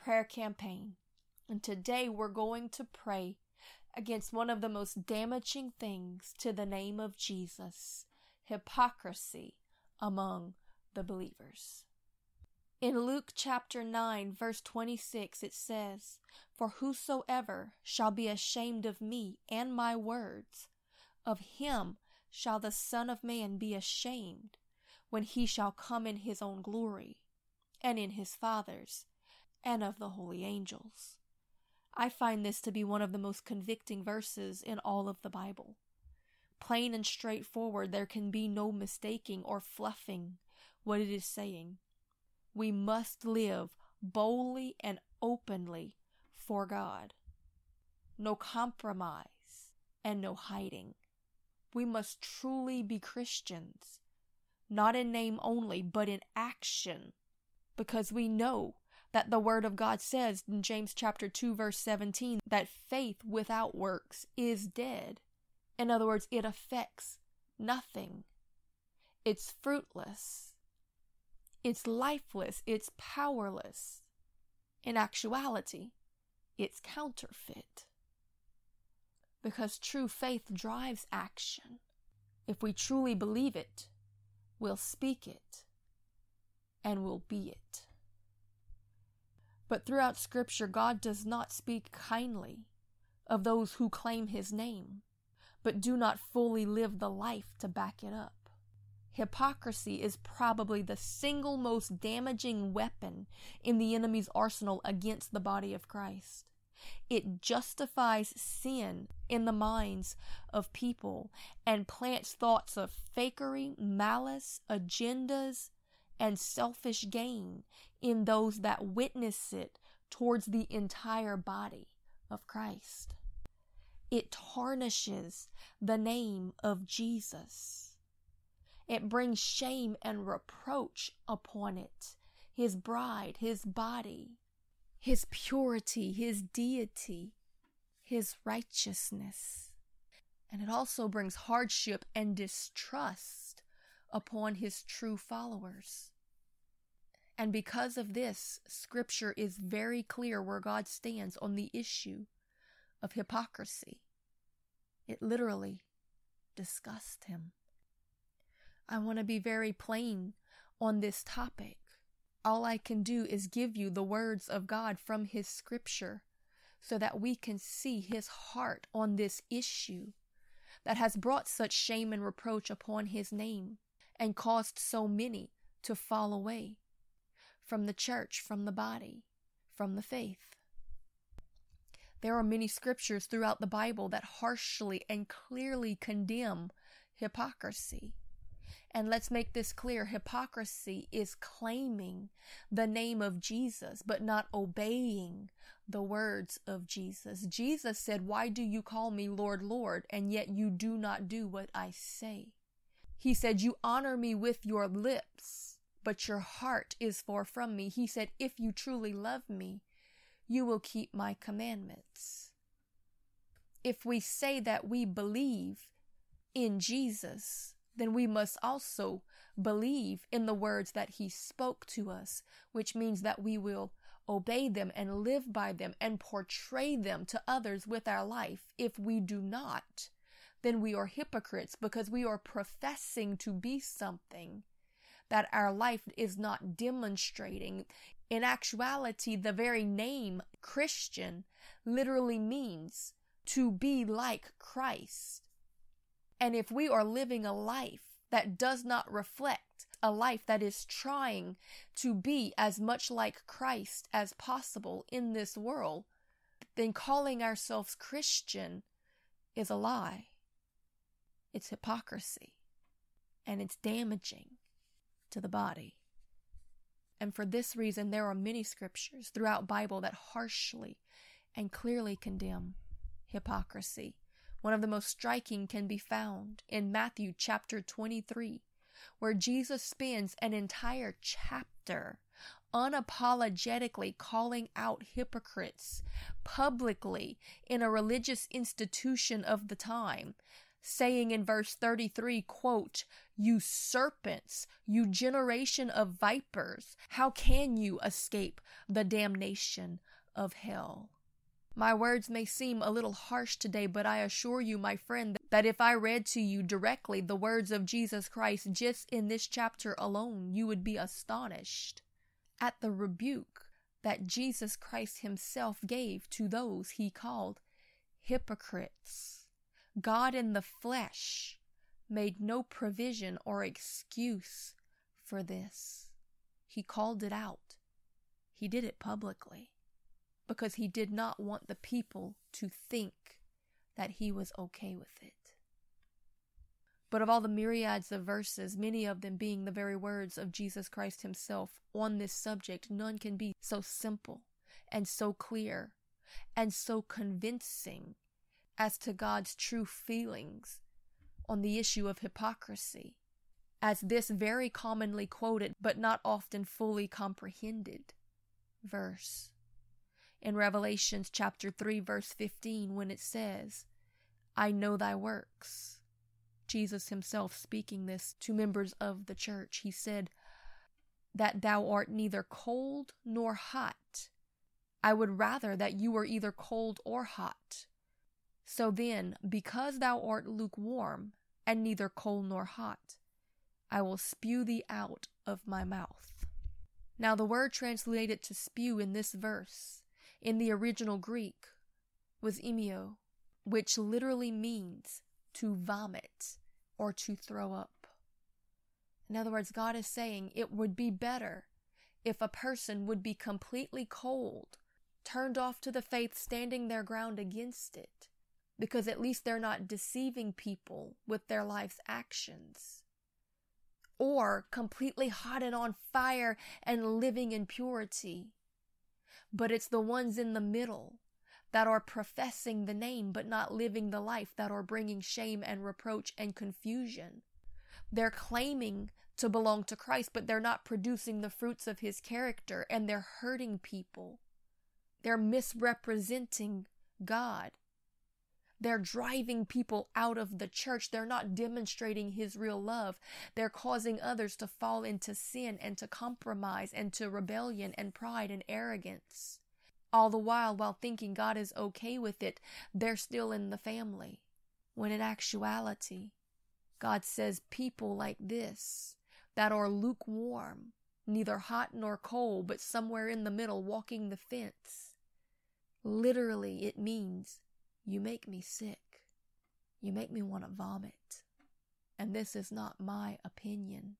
prayer campaign. And today we're going to pray against one of the most damaging things to the name of Jesus hypocrisy among the believers. In Luke chapter 9, verse 26, it says, For whosoever shall be ashamed of me and my words, of him shall the Son of Man be ashamed when he shall come in his own glory, and in his Father's, and of the holy angels. I find this to be one of the most convicting verses in all of the Bible. Plain and straightforward, there can be no mistaking or fluffing what it is saying. We must live boldly and openly for God. No compromise and no hiding. We must truly be Christians, not in name only, but in action, because we know that the word of God says in James chapter 2 verse 17 that faith without works is dead. In other words, it affects nothing. It's fruitless. It's lifeless. It's powerless. In actuality, it's counterfeit. Because true faith drives action. If we truly believe it, we'll speak it and we'll be it. But throughout Scripture, God does not speak kindly of those who claim His name, but do not fully live the life to back it up. Hypocrisy is probably the single most damaging weapon in the enemy's arsenal against the body of Christ. It justifies sin in the minds of people and plants thoughts of fakery, malice, agendas, and selfish gain in those that witness it towards the entire body of Christ. It tarnishes the name of Jesus. It brings shame and reproach upon it, his bride, his body, his purity, his deity, his righteousness. And it also brings hardship and distrust upon his true followers. And because of this, Scripture is very clear where God stands on the issue of hypocrisy. It literally disgusts him. I want to be very plain on this topic. All I can do is give you the words of God from His Scripture so that we can see His heart on this issue that has brought such shame and reproach upon His name and caused so many to fall away from the church, from the body, from the faith. There are many scriptures throughout the Bible that harshly and clearly condemn hypocrisy. And let's make this clear hypocrisy is claiming the name of Jesus, but not obeying the words of Jesus. Jesus said, Why do you call me Lord, Lord, and yet you do not do what I say? He said, You honor me with your lips but your heart is far from me. He said, If you truly love me, you will keep my commandments. If we say that we believe in Jesus, then we must also believe in the words that he spoke to us, which means that we will obey them and live by them and portray them to others with our life. If we do not, then we are hypocrites because we are professing to be something that our life is not demonstrating. In actuality, the very name Christian literally means to be like Christ. And if we are living a life that does not reflect a life that is trying to be as much like Christ as possible in this world, then calling ourselves Christian is a lie. It's hypocrisy and it's damaging to the body. And for this reason, there are many scriptures throughout Bible that harshly and clearly condemn hypocrisy. One of the most striking can be found in Matthew chapter 23, where Jesus spends an entire chapter unapologetically calling out hypocrites publicly in a religious institution of the time saying in verse 33 quote you serpents you generation of vipers how can you escape the damnation of hell my words may seem a little harsh today, but I assure you, my friend, that if I read to you directly the words of Jesus Christ just in this chapter alone, you would be astonished at the rebuke that Jesus Christ Himself gave to those He called hypocrites. God in the flesh made no provision or excuse for this. He called it out. He did it publicly because he did not want the people to think that he was okay with it. But of all the myriads of verses, many of them being the very words of Jesus Christ himself on this subject, none can be so simple and so clear and so convincing as to God's true feelings on the issue of hypocrisy as this very commonly quoted but not often fully comprehended verse in Revelations chapter 3 verse 15 when it says, I know thy works. Jesus himself speaking this to members of the church, he said, that thou art neither cold nor hot. I would rather that you were either cold or hot. So then, because thou art lukewarm, and neither cold nor hot, I will spew thee out of my mouth. Now, the word translated to spew in this verse in the original Greek was emeo, which literally means to vomit or to throw up. In other words, God is saying it would be better if a person would be completely cold, turned off to the faith, standing their ground against it, because at least they're not deceiving people with their life's actions. Or completely hot and on fire and living in purity but it's the ones in the middle that are professing the name but not living the life that are bringing shame and reproach and confusion. They're claiming to belong to Christ, but they're not producing the fruits of his character and they're hurting people. They're misrepresenting God. They're driving people out of the church. They're not demonstrating his real love. They're causing others to fall into sin and to compromise and to rebellion and pride and arrogance. All the while, while thinking God is okay with it, they're still in the family. When in actuality, God says people like this that are lukewarm, neither hot nor cold, but somewhere in the middle, walking the fence. Literally, it means you make me sick. You make me want to vomit. And this is not my opinion.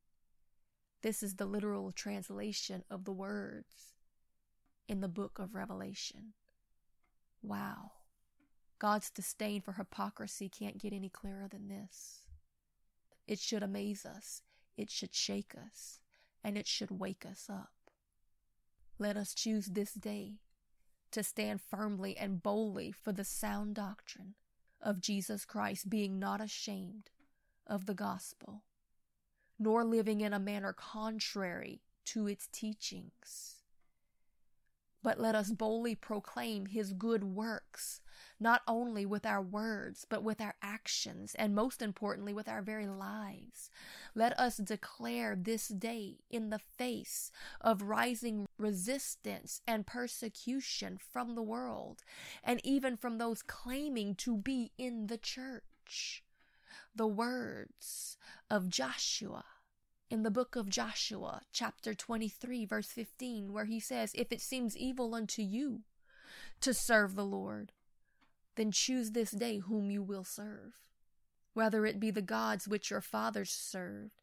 This is the literal translation of the words in the book of Revelation. Wow. God's disdain for hypocrisy can't get any clearer than this. It should amaze us, it should shake us, and it should wake us up. Let us choose this day to stand firmly and boldly for the sound doctrine of Jesus Christ, being not ashamed of the gospel, nor living in a manner contrary to its teachings but let us boldly proclaim his good works, not only with our words, but with our actions, and most importantly, with our very lives. Let us declare this day in the face of rising resistance and persecution from the world, and even from those claiming to be in the church. The words of Joshua in the book of Joshua, chapter 23, verse 15, where he says, If it seems evil unto you to serve the Lord, then choose this day whom you will serve, whether it be the gods which your fathers served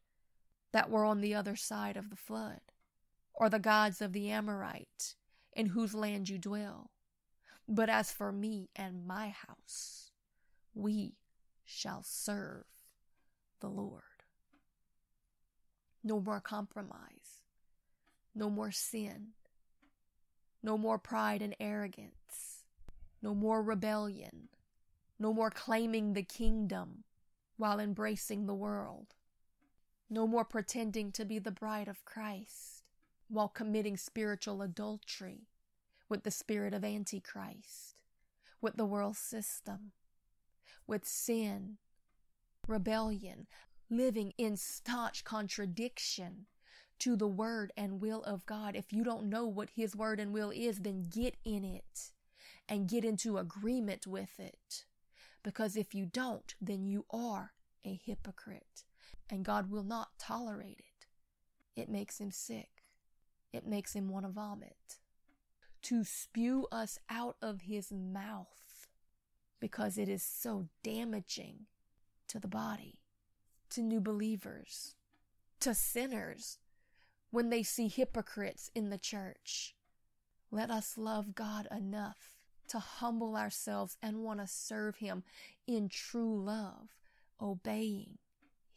that were on the other side of the flood, or the gods of the Amorite in whose land you dwell. But as for me and my house, we shall serve the Lord no more compromise, No more sin. No more pride and arrogance. No more rebellion. No more claiming the kingdom while embracing the world. No more pretending to be the bride of Christ while committing spiritual adultery with the spirit of Antichrist, with the world system, with sin, rebellion, living in staunch contradiction to the word and will of God. If you don't know what his word and will is, then get in it and get into agreement with it. Because if you don't, then you are a hypocrite and God will not tolerate it. It makes him sick. It makes him want to vomit. To spew us out of his mouth because it is so damaging to the body, to new believers, to sinners when they see hypocrites in the church. Let us love God enough to humble ourselves and want to serve Him in true love, obeying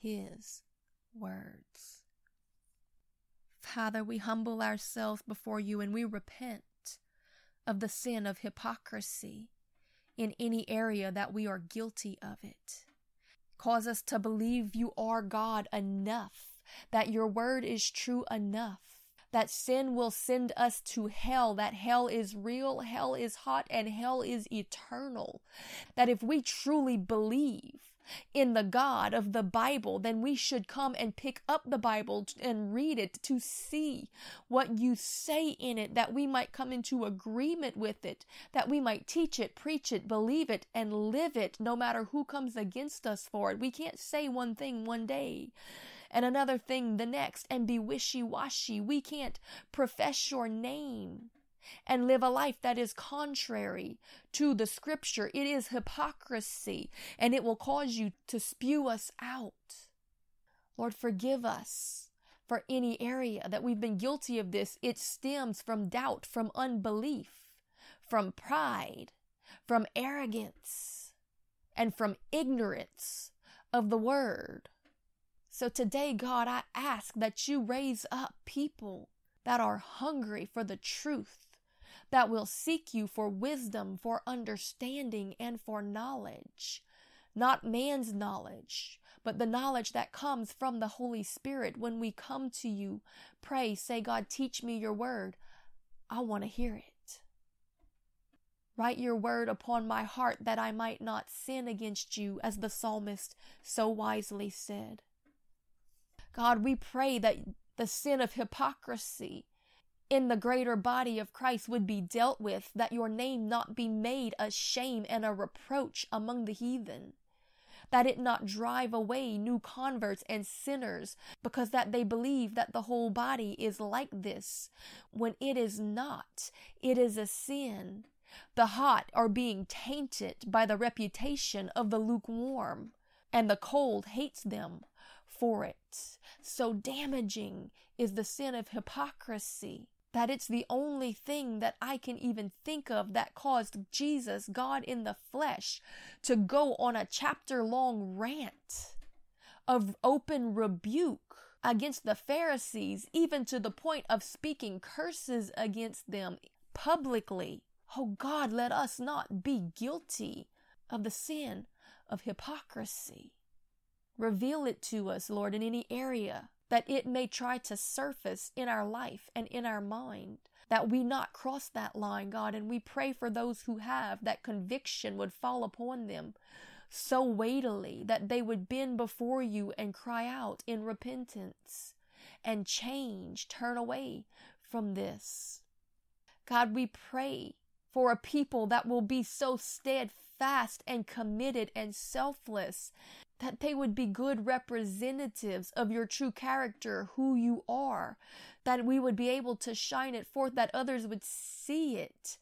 His words. Father, we humble ourselves before you and we repent of the sin of hypocrisy in any area that we are guilty of it. Cause us to believe you are God enough, that your word is true enough, that sin will send us to hell, that hell is real, hell is hot, and hell is eternal. That if we truly believe in the God of the Bible, then we should come and pick up the Bible and read it to see what you say in it, that we might come into agreement with it, that we might teach it, preach it, believe it, and live it, no matter who comes against us for it. We can't say one thing one day and another thing the next and be wishy washy. We can't profess your name and live a life that is contrary to the scripture. It is hypocrisy and it will cause you to spew us out. Lord, forgive us for any area that we've been guilty of this. It stems from doubt, from unbelief, from pride, from arrogance, and from ignorance of the word. So today, God, I ask that you raise up people that are hungry for the truth, that will seek you for wisdom, for understanding, and for knowledge. Not man's knowledge, but the knowledge that comes from the Holy Spirit. When we come to you, pray, say, God, teach me your word. I want to hear it. Write your word upon my heart that I might not sin against you, as the psalmist so wisely said. God, we pray that the sin of hypocrisy in the greater body of Christ would be dealt with, that your name not be made a shame and a reproach among the heathen, that it not drive away new converts and sinners because that they believe that the whole body is like this, when it is not. It is a sin. The hot are being tainted by the reputation of the lukewarm, and the cold hates them for it. So damaging is the sin of hypocrisy that it's the only thing that I can even think of that caused Jesus, God in the flesh, to go on a chapter long rant of open rebuke against the Pharisees, even to the point of speaking curses against them publicly. Oh God, let us not be guilty of the sin of hypocrisy. Reveal it to us, Lord, in any area that it may try to surface in our life and in our mind, that we not cross that line, God. And we pray for those who have that conviction would fall upon them so weightily that they would bend before you and cry out in repentance and change, turn away from this. God, we pray for a people that will be so steadfast and committed and selfless that they would be good representatives of your true character, who you are, that we would be able to shine it forth, that others would see it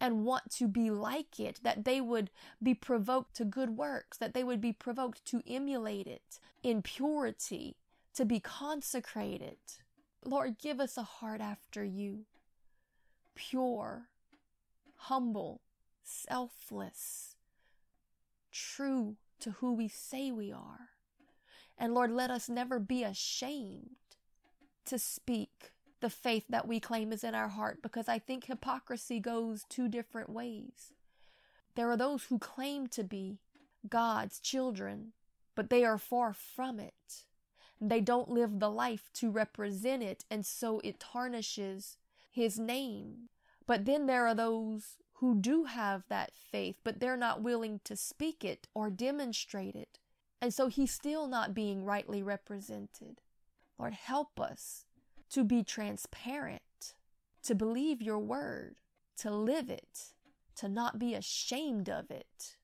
and want to be like it, that they would be provoked to good works, that they would be provoked to emulate it in purity, to be consecrated. Lord, give us a heart after you, pure, humble, selfless, true to who we say we are. And Lord, let us never be ashamed to speak the faith that we claim is in our heart because I think hypocrisy goes two different ways. There are those who claim to be God's children, but they are far from it. They don't live the life to represent it, and so it tarnishes his name. But then there are those who do have that faith, but they're not willing to speak it or demonstrate it. And so he's still not being rightly represented. Lord, help us to be transparent, to believe your word, to live it, to not be ashamed of it,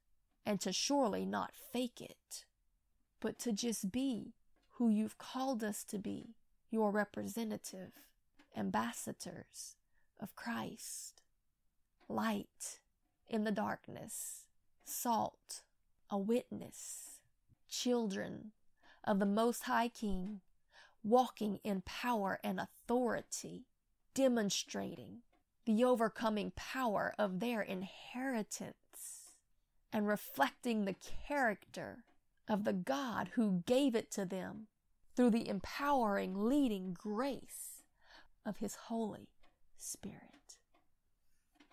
and to surely not fake it, but to just be who you've called us to be, your representative, ambassadors of Christ, light in the darkness, salt, a witness, children of the Most High King, walking in power and authority, demonstrating the overcoming power of their inheritance and reflecting the character of the God who gave it to them through the empowering, leading grace of His Holy Spirit.